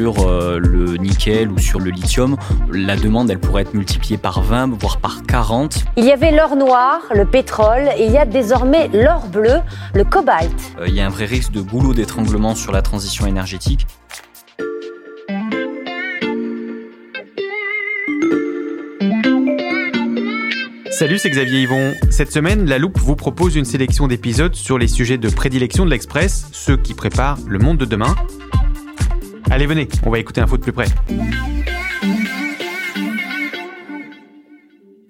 sur euh, le nickel ou sur le lithium, la demande, elle pourrait être multipliée par 20, voire par 40. Il y avait l'or noir, le pétrole, et il y a désormais l'or bleu, le cobalt. Euh, il y a un vrai risque de goulot d'étranglement sur la transition énergétique. Salut, c'est Xavier Yvon. Cette semaine, La Loupe vous propose une sélection d'épisodes sur les sujets de prédilection de l'Express, ceux qui préparent le monde de demain. Allez, venez, on va écouter info de plus près.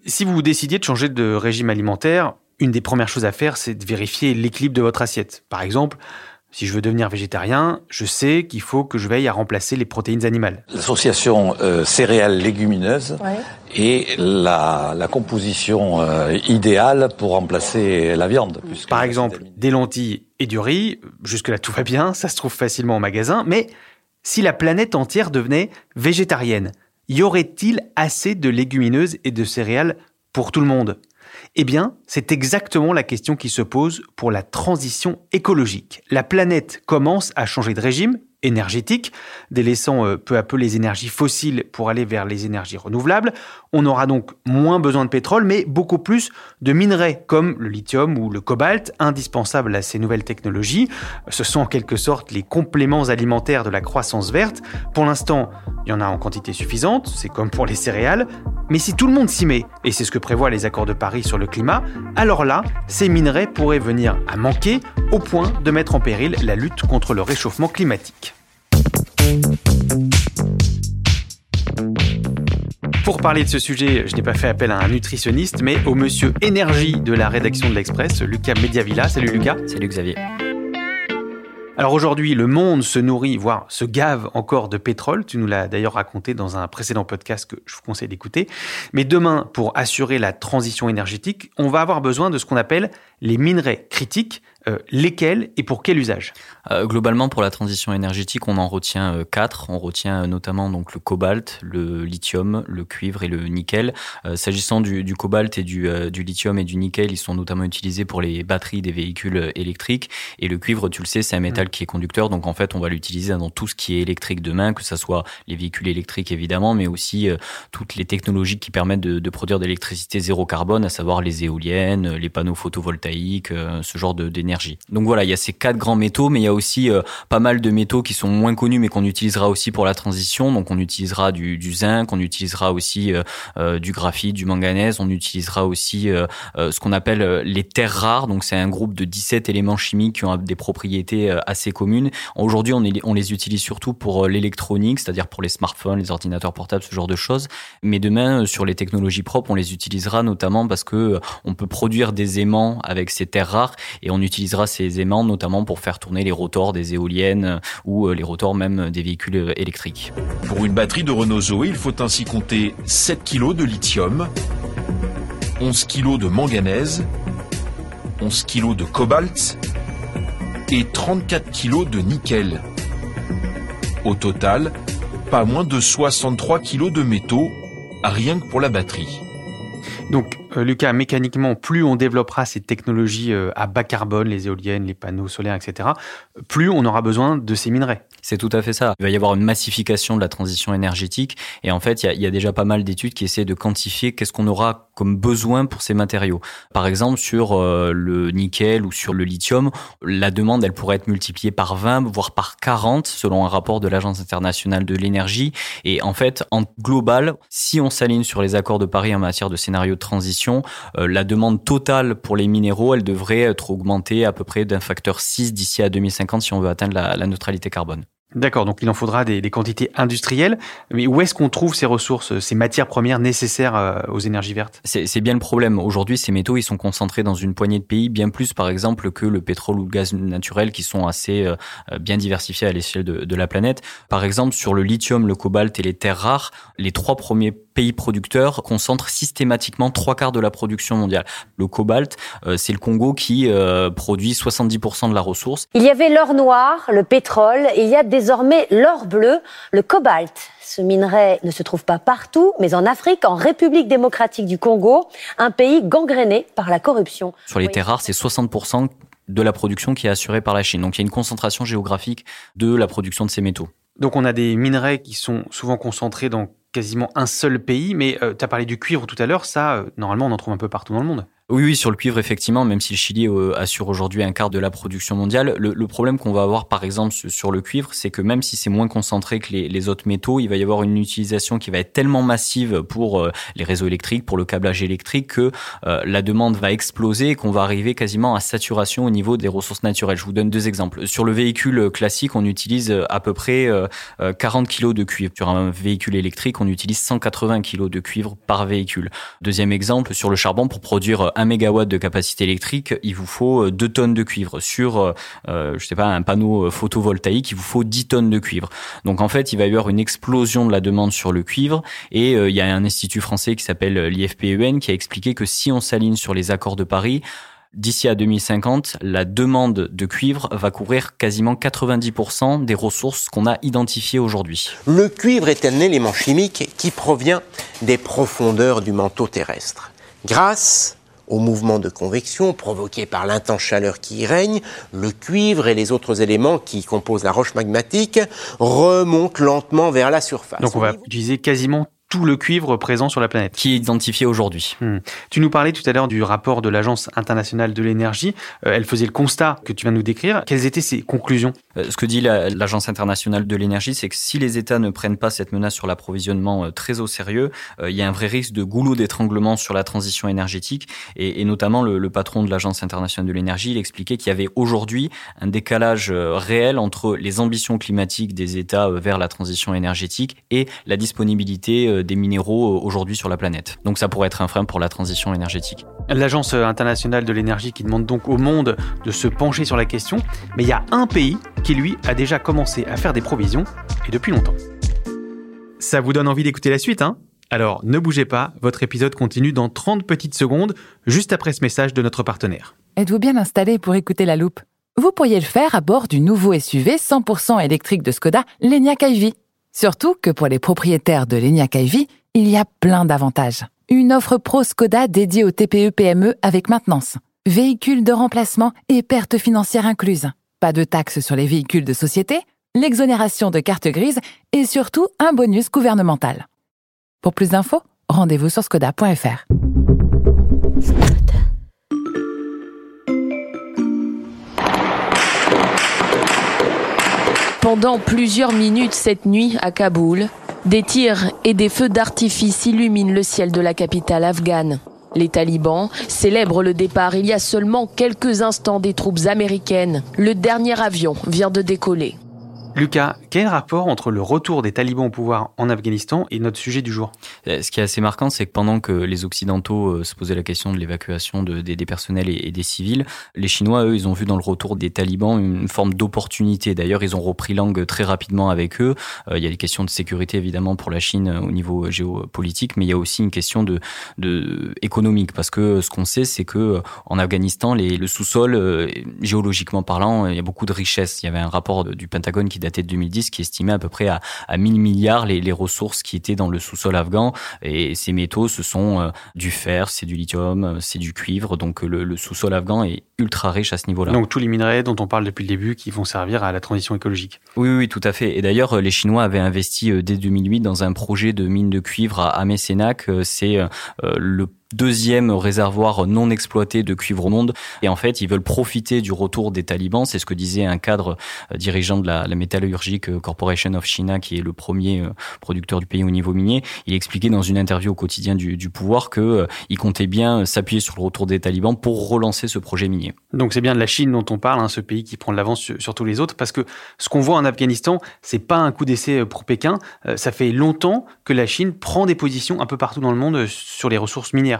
Si vous décidiez de changer de régime alimentaire, une des premières choses à faire, c'est de vérifier l'équilibre de votre assiette. Par exemple, si je veux devenir végétarien, je sais qu'il faut que je veille à remplacer les protéines animales. L'association euh, céréales légumineuses est la, la composition euh, idéale pour remplacer la viande. Par exemple, des lentilles et du riz, jusque-là tout va bien, ça se trouve facilement au magasin, mais si la planète entière devenait végétarienne, y aurait-il assez de légumineuses et de céréales pour tout le monde? Eh bien, c'est exactement la question qui se pose pour la transition écologique. La planète commence à changer de régime énergétique, délaissant euh, peu à peu les énergies fossiles pour aller vers les énergies renouvelables. On aura donc moins besoin de pétrole, mais beaucoup plus de minerais comme le lithium ou le cobalt, indispensables à ces nouvelles technologies. Ce sont en quelque sorte les compléments alimentaires de la croissance verte. Pour l'instant, il y en a en quantité suffisante, c'est comme pour les céréales, mais si tout le monde s'y met, et c'est ce que prévoient les accords de Paris sur le climat, alors là, ces minerais pourraient venir à manquer au point de mettre en péril la lutte contre le réchauffement climatique. Pour parler de ce sujet, je n'ai pas fait appel à un nutritionniste, mais au monsieur énergie de la rédaction de l'Express, Lucas Mediavilla. Salut Lucas. Salut Xavier. Alors aujourd'hui, le monde se nourrit, voire se gave encore de pétrole. Tu nous l'as d'ailleurs raconté dans un précédent podcast que je vous conseille d'écouter. Mais demain, pour assurer la transition énergétique, on va avoir besoin de ce qu'on appelle les minerais critiques, euh, lesquels et pour quel usage? Euh, Globalement, pour la transition énergétique, on en retient euh, quatre. On retient notamment donc le cobalt, le lithium, le cuivre et le nickel. S'agissant du, du, cobalt et du, du, lithium et du nickel, ils sont notamment utilisés pour les batteries des véhicules électriques. Et le cuivre, tu le sais, c'est un métal mmh. qui est conducteur. Donc en fait, on va l'utiliser dans tout ce qui est électrique demain, que ce soit les véhicules électriques évidemment, mais aussi toutes les technologies qui permettent de, de produire de l'électricité zéro carbone, à savoir les éoliennes, les panneaux photovoltaïques, ce genre d'énergie donc voilà, il y a ces quatre grands métaux, mais il y a aussi euh, pas mal de métaux qui sont moins connus, mais qu'on utilisera aussi pour la transition. Donc on utilisera du, zinc, on utilisera aussi euh, euh, du graphite, du manganèse, on utilisera aussi ce qu'on appelle les terres rares. Donc c'est un groupe de 17 éléments chimiques qui ont des propriétés assez communes. Aujourd'hui, on, on les utilise surtout pour l'électronique, c'est-à-dire pour les smartphones, les ordinateurs portables, ce genre de choses. Mais demain, sur les technologies propres, on les utilisera notamment parce que on peut produire des aimants avec ces terres rares et on utilise utilisera ces aimants notamment pour faire tourner les rotors des éoliennes ou euh, les rotors même des véhicules euh, électriques. Pour une batterie de Renault Zoé, il faut ainsi compter 7 kg de lithium, 11 kg de manganèse, 11 kg de cobalt et 34 kg de nickel. Au total, pas moins de 63 kg de métaux, rien que pour la batterie. Donc, euh, Lucas, mécaniquement, plus on développera ces technologies euh, à bas carbone, les éoliennes, les panneaux solaires, etc., plus on aura besoin de ces minerais. C'est tout à fait ça. Il va y avoir une massification de la transition énergétique. Et en fait, il y y a déjà pas mal d'études qui essaient de quantifier qu'est-ce qu'on aura comme besoin pour ces matériaux. Par exemple, sur euh, le nickel ou sur le lithium, la demande, elle pourrait être multipliée par 20, voire par 40, selon un rapport de l'Agence internationale de l'énergie. Et en fait, en global, si on s'aligne sur les accords de Paris en matière de scénario de transition, euh, la demande totale pour les minéraux, elle devrait être augmentée à peu près d'un facteur 6 d'ici à 2050 si on veut atteindre la, la neutralité carbone. D'accord, donc il en faudra des, des quantités industrielles. Mais où est-ce qu'on trouve ces ressources, ces matières premières nécessaires euh, aux énergies vertes? C'est bien le problème. Aujourd'hui, ces métaux, ils sont concentrés dans une poignée de pays, bien plus par exemple que le pétrole ou le gaz naturel, qui sont assez euh, bien diversifiés à l'échelle de, de la planète. Par exemple, sur le lithium, le cobalt et les terres rares, les trois premiers pays producteurs concentrent systématiquement trois quarts de la production mondiale. Le cobalt, euh, c'est le Congo qui produit 70% de la ressource. Il y avait l'or noir, le pétrole, et il y a désormais l'or bleu, le cobalt. Ce minerai ne se trouve pas partout, mais en Afrique, en République démocratique du Congo, un pays gangréné par la corruption. Sur les terres rares, c'est 60% de la production qui est assurée par la Chine. Donc il y a une concentration géographique de la production de ces métaux. Donc on a des minerais qui sont souvent concentrés dans quasiment un seul pays, mais tu as parlé du cuivre tout à l'heure, ça, normalement, on en trouve un peu partout dans le monde. Oui, oui, sur le cuivre, effectivement, même si le Chili euh, assure aujourd'hui un quart de la production mondiale, le, problème qu'on va avoir, par exemple, sur le cuivre, c'est que même si c'est moins concentré que les, autres métaux, il va y avoir une utilisation qui va être tellement massive pour euh, les réseaux électriques, pour le câblage électrique, que euh, la demande va exploser et qu'on va arriver quasiment à saturation au niveau des ressources naturelles. Je vous donne deux exemples. Sur le véhicule classique, on utilise à peu près 40 kg de cuivre. Sur un véhicule électrique, on utilise 180 kg de cuivre par véhicule. Deuxième exemple, sur le charbon, pour produire 1 mégawatt de capacité électrique, il vous faut 2 euh, tonnes de cuivre. Sur, euh, euh, je sais pas, un panneau photovoltaïque, il vous faut 10 tonnes de cuivre. Donc en fait, il va y avoir une explosion de la demande sur le cuivre. Et il y a un institut français qui s'appelle l'IFPEN qui a expliqué que si on s'aligne sur les accords de Paris, D'ici à 2050, la demande de cuivre va couvrir quasiment 90% des ressources qu'on a identifiées aujourd'hui. Le cuivre est un élément chimique qui provient des profondeurs du manteau terrestre. Grâce au mouvement de convection provoqué par l'intense chaleur qui y règne, le cuivre et les autres éléments qui composent la roche magmatique remontent lentement vers la surface. Donc on va utiliser quasiment tout le cuivre présent sur la planète. Qui est identifié aujourd'hui. Hmm. Tu nous parlais tout à l'heure du rapport de l'Agence internationale de l'énergie. Euh, elle faisait le constat que tu viens de nous décrire. Quelles étaient ses conclusions? Euh, Ce que dit l'Agence internationale de l'énergie, c'est que si les États ne prennent pas cette menace sur l'approvisionnement euh, très au sérieux, il y a un vrai risque de goulot d'étranglement sur la transition énergétique. Et, et notamment, le, le, patron de l'Agence internationale de l'énergie, il expliquait qu'il y avait aujourd'hui un décalage réel entre les ambitions climatiques des États vers la transition énergétique et la disponibilité des minéraux euh, aujourd'hui sur la planète. Donc ça pourrait être un frein pour la transition énergétique. L'Agence internationale de l'énergie qui demande donc au monde de se pencher sur la question, mais il y a un pays qui lui a déjà commencé à faire des provisions, et depuis longtemps. Ça vous donne envie d'écouter la suite, hein? Alors ne bougez pas, votre épisode continue dans 30 petites secondes, juste après ce message de notre partenaire. Êtes-vous bien installé pour écouter la loupe? Vous pourriez le faire à bord du nouveau SUV 100% électrique de Skoda, l'Enyaq iV. Surtout que pour les propriétaires de l'ENIAC il y a plein d'avantages. Une offre pro Skoda dédiée aux TPE-PME avec maintenance, véhicules de remplacement et pertes financières incluses. Pas de taxes sur les véhicules de société, l'exonération de carte grise et surtout un bonus gouvernemental. Pour plus d'infos, rendez-vous sur skoda.fr. Pendant plusieurs minutes cette nuit à Kaboul, des tirs et des feux d'artifice illuminent le ciel de la capitale afghane. Les talibans célèbrent le départ il y a seulement quelques instants des troupes américaines. Le dernier avion vient de décoller. Lucas, quel rapport entre le retour des talibans au pouvoir en Afghanistan et notre sujet du jour? Euh, Ce qui est assez marquant, c'est que pendant que les Occidentaux euh, se posaient la question de l'évacuation des, personnels et, des civils, les Chinois, eux, ils ont vu dans le retour des talibans une forme d'opportunité. D'ailleurs, ils ont repris langue très rapidement avec eux. Euh, il y a des questions de sécurité, évidemment, pour la Chine au niveau géopolitique, mais il y a aussi une question de, économique, parce que ce qu'on sait, c'est que en Afghanistan, le sous-sol, géologiquement parlant, il y a beaucoup de richesses. Il y avait un rapport du Pentagone qui daté de 2010 qui estimait à peu près à, à 1000 milliards les, les, ressources qui étaient dans le sous-sol afghan. Et ces métaux, ce sont euh, du fer, c'est du lithium, euh, c'est du cuivre. Donc le, le sous-sol afghan est ultra riche à ce niveau-là. Donc tous les minerais dont on parle depuis le début qui vont servir à la transition écologique. Oui, oui, tout à fait. Et d'ailleurs, les Chinois avaient investi euh, dès 2008 dans un projet de mine de cuivre à, à C'est le deuxième réservoir non exploité de cuivre au monde. Et en fait, ils veulent profiter du retour des talibans. C'est ce que disait un cadre euh, dirigeant de la, la euh, Corporation of China, qui est le premier euh, producteur du pays au niveau minier. Il expliquait dans une interview au quotidien du, du pouvoir que il comptait bien s'appuyer sur le retour des talibans pour relancer ce projet minier. Donc c'est bien de la Chine dont on parle, hein, ce pays qui prend de l'avance sur, tous les autres, parce que ce qu'on voit en Afghanistan, c'est pas un coup d'essai pour Pékin. ça fait longtemps que la Chine prend des positions un peu partout dans le monde sur les ressources minières.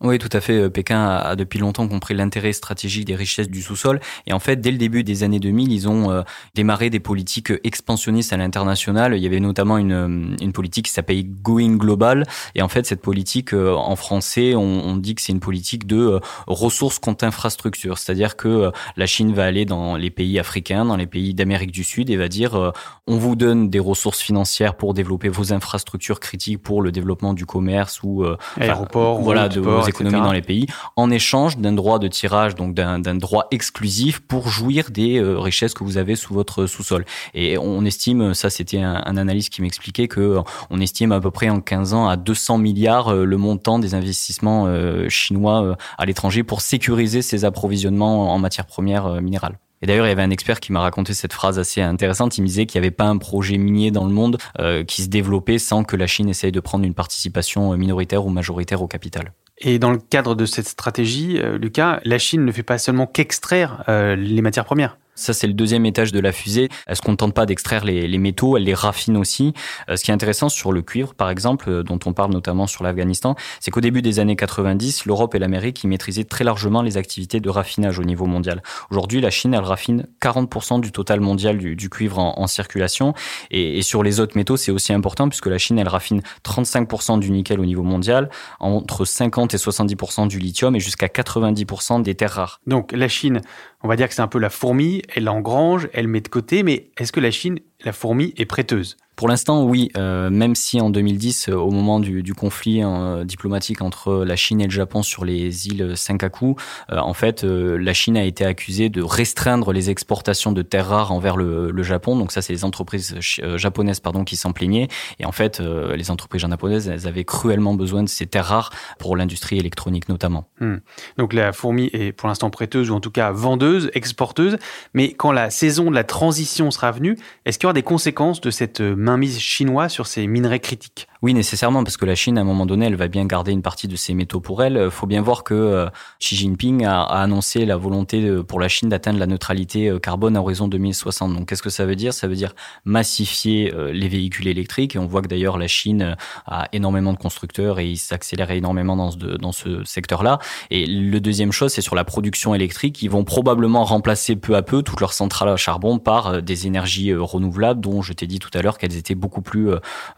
Oui, tout à fait. Euh, Pékin a, depuis longtemps compris l'intérêt stratégique des richesses du sous-sol. Et en fait, dès le début des années 2000, ils ont euh, démarré des politiques expansionnistes à l'international. Il y avait notamment une, euh, une politique qui s'appelle Going Global. Et en fait, cette politique, en français, on, on dit que c'est une politique de ressources contre infrastructures. C'est-à-dire que la Chine va aller dans les pays africains, dans les pays d'Amérique du Sud et va dire, on vous donne des ressources financières pour développer vos infrastructures critiques pour le développement du commerce ou aéroports, voilà, de économies dans les pays, en échange d'un droit de tirage, donc d'un droit exclusif pour jouir des richesses que vous avez sous votre sous-sol. Et on estime, ça c'était un, un, analyste qui m'expliquait que on estime à peu près en 15 ans à 200 milliards le montant des investissements chinois à l'étranger pour sécuriser ces approvisionnements en matières premières minérales. Et d'ailleurs, il y avait un expert qui m'a raconté cette phrase assez intéressante. Il me disait qu'il n'y avait pas un projet minier dans le monde euh, qui se développait sans que la Chine essaye de prendre une participation euh, minoritaire ou majoritaire au capital. Et dans le cadre de cette stratégie, euh, Lucas, la Chine ne fait pas seulement qu'extraire les matières premières. Ça, c'est le deuxième étage de la fusée. Elle se contente pas d'extraire les, métaux, elle les raffine aussi. Euh, ce qui est intéressant sur le cuivre, par exemple, euh, dont on parle notamment sur l'Afghanistan, c'est qu'au début des années 90, l'Europe et l'Amérique y maîtrisaient très largement les activités de raffinage au niveau mondial. Aujourd'hui, la Chine, elle raffine 40% du total mondial du, cuivre en, en circulation. Et, et, sur les autres métaux, c'est aussi important puisque la Chine, elle raffine 35% du nickel au niveau mondial, entre 50 et 70% du lithium et jusqu'à 90% des terres rares. Donc la Chine on va dire que c'est un peu la fourmi, elle engrange, elle met de côté, mais est-ce que la Chine, la fourmi, est prêteuse? Pour l'instant, oui. Euh, même si en 2010, euh, au moment du, conflit euh, diplomatique entre la Chine et le Japon sur les îles Senkaku, en fait, la Chine a été accusée de restreindre les exportations de terres rares envers le, le Japon. Donc ça, c'est les entreprises japonaises, pardon, qui s'en plaignaient. Et en fait, les entreprises japonaises, elles avaient cruellement besoin de ces terres rares pour l'industrie électronique notamment. Hmm. Donc la fourmi est pour l'instant prêteuse ou en tout cas vendeuse, exporteuse. Mais quand la saison de la transition sera venue, est-ce qu'il y aura des conséquences de cette mainmise chinoise sur ces minerais critiques oui, nécessairement, parce que la Chine, à un moment donné, elle va bien garder une partie de ses métaux pour elle. Il faut bien voir que euh, Xi Jinping a, annoncé la volonté pour la Chine d'atteindre la neutralité euh, carbone à horizon 2060. Donc, qu'est-ce que ça veut dire? Ça veut dire massifier euh, les véhicules électriques. Et on voit que d'ailleurs, la Chine a énormément de constructeurs et il s'accélère énormément dans ce, secteur-là. Et le deuxième chose, c'est sur la production électrique. Ils vont probablement remplacer peu à peu toutes leurs centrales à charbon par des énergies renouvelables, dont je t'ai dit tout à l'heure qu'elles étaient beaucoup plus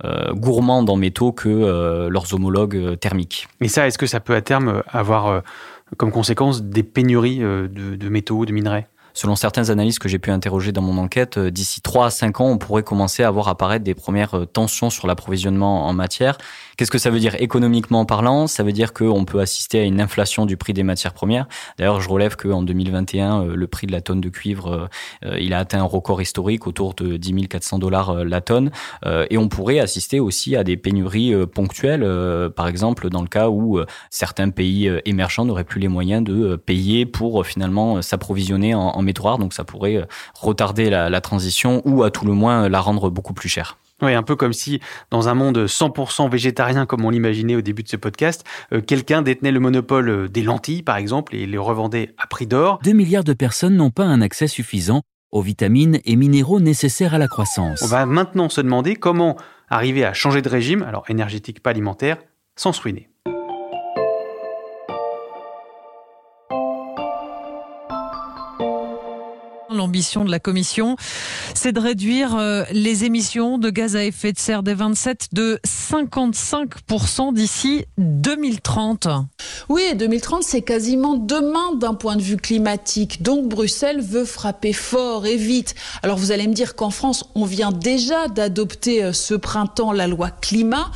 euh, gourmandes en métaux que euh, leurs homologues euh, thermiques. Mais ça, est-ce que ça peut à terme avoir comme conséquence des pénuries de, de métaux, de minerais? Selon certaines analyses que j'ai pu interroger dans mon enquête, d'ici 3 à 5 ans, on pourrait commencer à voir apparaître des premières tensions sur l'approvisionnement en matière Qu'est-ce que ça veut dire économiquement parlant? Ça veut dire qu'on peut assister à une inflation du prix des matières premières. D'ailleurs, je relève qu'en 2021, euh, le prix de la tonne de cuivre, euh, il a atteint un record historique autour de 10 400 dollars euh, la tonne. Et on pourrait assister aussi à des pénuries ponctuelles, par exemple dans le cas où certains pays émergents n'auraient plus les moyens de payer pour finalement s'approvisionner en, en. Donc ça pourrait retarder la, la transition ou à tout le moins la rendre beaucoup plus chère. Oui, un peu comme si dans un monde 100% végétarien comme on l'imaginait au début de ce podcast, euh, quelqu'un détenait le monopole euh, des lentilles par exemple et les revendait à prix d'or. 2 milliards de personnes n'ont pas un accès suffisant aux vitamines et minéraux nécessaires à la croissance. On va maintenant se demander comment arriver à changer de régime, alors énergétique pas alimentaire, sans se ruiner. L'ambition de la Commission, c'est de réduire euh, les émissions de gaz à effet de serre des 27 de 55% d'ici 2030. Oui, 2030, c'est quasiment demain d'un point de vue climatique. Donc Bruxelles veut frapper fort et vite. Alors vous allez me dire qu'en France, on vient déjà d'adopter euh, ce printemps la loi climat.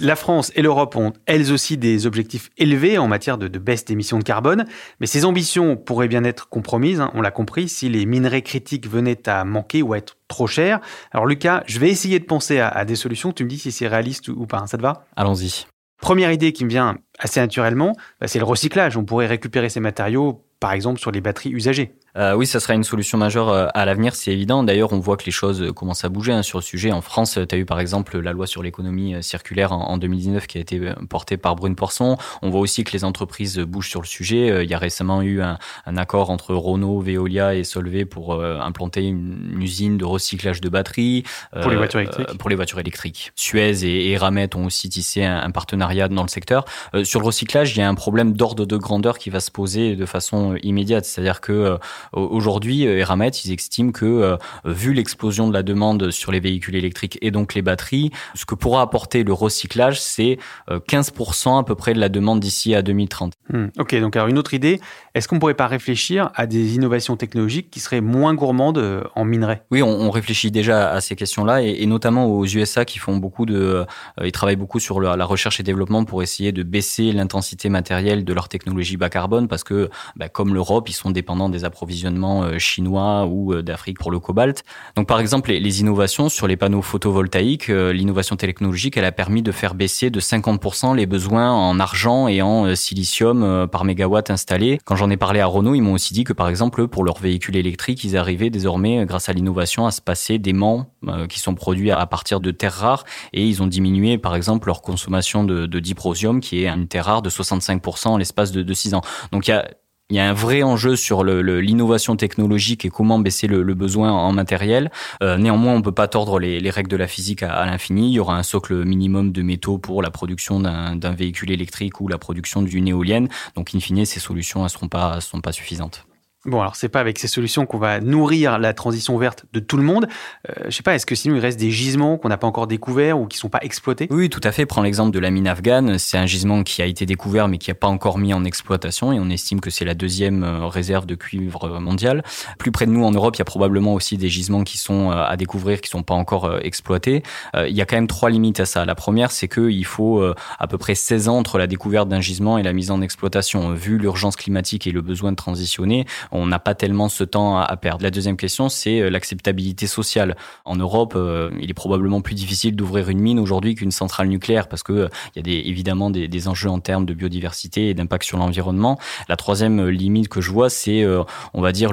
La France et l'Europe ont elles aussi des objectifs élevés en matière de, de baisse d'émissions de carbone, mais ces ambitions pourraient bien être compromises, hein, on l'a compris, si les minerais critiques venaient à manquer ou à être trop chers. Alors Lucas, je vais essayer de penser à, à des solutions, tu me dis si c'est réaliste ou, ou pas, ça te va? Allons-y. Première idée qui me vient assez naturellement, bah, c'est le recyclage. On pourrait récupérer ces matériaux, par exemple, sur les batteries usagées. Euh, oui, ça sera une solution majeure euh, à l'avenir, c'est évident. D'ailleurs, on voit que les choses euh, commencent à bouger hein, sur le sujet. En France, tu as eu par exemple la loi sur l'économie circulaire en, en, 2019 qui a été portée par Brune Poisson. On voit aussi que les entreprises bougent sur le sujet. Il y a récemment eu un, un accord entre Renault, Veolia et Solvay pour implanter une, une, usine de recyclage de batteries. Pour les voitures électriques Pour les voitures électriques. Suez et, et Ramet ont aussi tissé un, un, partenariat dans le secteur. sur le recyclage, il y a un problème d'ordre de grandeur qui va se poser de façon immédiate. C'est-à-dire que aujourd'hui, Eramet, ils estiment que vu l'explosion de la demande sur les véhicules électriques et donc les batteries, ce que pourra apporter le recyclage, c'est 15% à peu près de la demande d'ici à 2030. Hmm. ok, donc alors une autre idée, est-ce qu'on pourrait pas réfléchir à des innovations technologiques qui seraient moins gourmandes en minerai Oui, on, réfléchit déjà à ces questions-là et, notamment aux USA qui font beaucoup de, ils travaillent beaucoup sur la recherche et développement pour essayer de baisser l'intensité matérielle de leur technologie bas carbone parce que, bah, comme l'Europe, ils sont dépendants des approvisionnements euh, chinois ou euh, d'Afrique pour le cobalt. Donc, par exemple, les, innovations sur les panneaux photovoltaïques, euh, l'innovation technologique, elle a permis de faire baisser de 50% les besoins en argent et en silicium par mégawatt installé. Quand j'en ai parlé à Renault, ils m'ont aussi dit que, par exemple, pour leurs véhicules électriques, ils arrivaient désormais, grâce à l'innovation, à se passer d'aimants qui sont produits à partir de terres rares et ils ont diminué, par exemple, leur consommation de, de diprosium, qui est une terre rare de 65% en l'espace de, de 6 ans. Donc il y a il y a un vrai enjeu sur l'innovation technologique et comment baisser le, besoin en matériel. Euh, néanmoins, on ne peut pas tordre les, règles de la physique à, l'infini. Il y aura un socle minimum de métaux pour la production d'un véhicule électrique ou la production d'une éolienne. Donc, in fine, ces solutions ne seront seront pas suffisantes. Bon, alors c'est pas avec ces solutions qu'on va nourrir la transition verte de tout le monde. Euh, je sais pas, est-ce que sinon il reste des gisements qu'on n'a pas encore découverts ou qui sont pas exploités? Oui, tout à fait. Prends l'exemple de la mine afghane. C'est un gisement qui a été découvert mais qui n'a pas encore mis en exploitation et on estime que c'est la deuxième euh, réserve de cuivre mondiale. Plus près de nous en Europe, il y a probablement aussi des gisements qui sont euh, à découvrir, qui sont pas encore exploités. Il y a quand même trois limites à ça. La première, c'est qu'il faut à peu près 16 ans entre la découverte d'un gisement et la mise en exploitation. Vu l'urgence climatique et le besoin de transitionner, on n'a pas tellement ce temps à perdre. La deuxième question, c'est euh, l'acceptabilité sociale. En Europe, euh, il est probablement plus difficile d'ouvrir une mine aujourd'hui qu'une centrale nucléaire parce que euh, il y a évidemment des, enjeux en termes de biodiversité et d'impact sur l'environnement. La troisième limite que je vois, c'est, on va dire,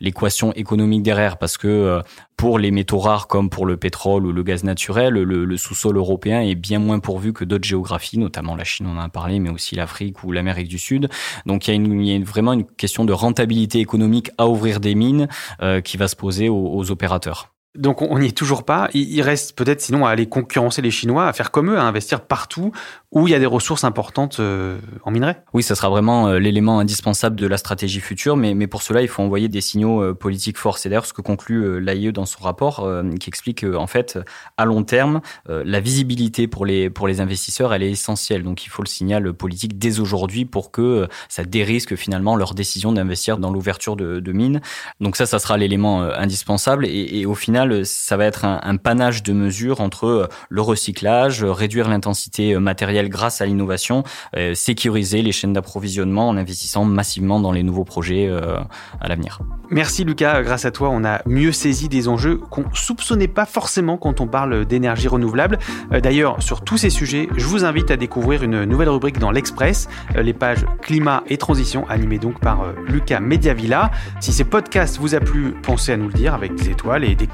l'équation économique derrière parce que pour les métaux rares comme pour le pétrole ou le gaz naturel, le, sous-sol européen est bien moins pourvu que d'autres géographies, notamment la Chine, on en a parlé, mais aussi l'Afrique ou l'Amérique du Sud. Donc il y a vraiment une question de rentabilité économique à ouvrir des mines euh, qui va se poser aux opérateurs. Donc on n'y est toujours pas. Il reste peut-être sinon à aller concurrencer les Chinois, à faire comme eux, à investir partout où il y a des ressources importantes euh, en minerai. Oui, ça sera vraiment euh, l'élément indispensable de la stratégie future, mais, pour cela, il faut envoyer des signaux euh, politiques forts. C'est d'ailleurs ce que conclut l'AIE dans son rapport, qui explique qu'en fait, à long terme, la visibilité pour les, pour les investisseurs, elle est essentielle. Donc il faut le signal politique dès aujourd'hui pour que ça dérisque finalement leur décision d'investir dans l'ouverture de, mines. Donc ça, ça sera l'élément indispensable. Et, au final, ça va être un, un panache de mesures entre le recyclage, réduire l'intensité matérielle grâce à l'innovation, euh, sécuriser les chaînes d'approvisionnement en investissant massivement dans les nouveaux projets euh, à l'avenir. Merci Lucas, grâce à toi on a mieux saisi des enjeux qu'on soupçonnait pas forcément quand on parle d'énergie renouvelable. Euh, d'ailleurs, sur tous ces sujets, je vous invite à découvrir une nouvelle rubrique dans l'Express, les pages climat et transition animées donc par Lucas Mediavilla. Si ces podcasts vous a plu, pensez à nous le dire avec des étoiles et des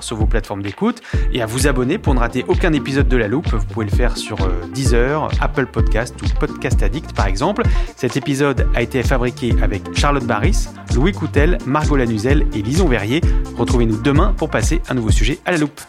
sur vos plateformes d'écoute et à vous abonner pour ne rater aucun épisode de La Loupe. Vous pouvez le faire sur Deezer, Apple Podcast ou Podcast Addict par exemple. Cet épisode a été fabriqué avec Charlotte Barris, Louis Coutel, Margot Lanuzel et Lison Verrier. Retrouvez-nous demain pour passer un nouveau sujet à la loupe.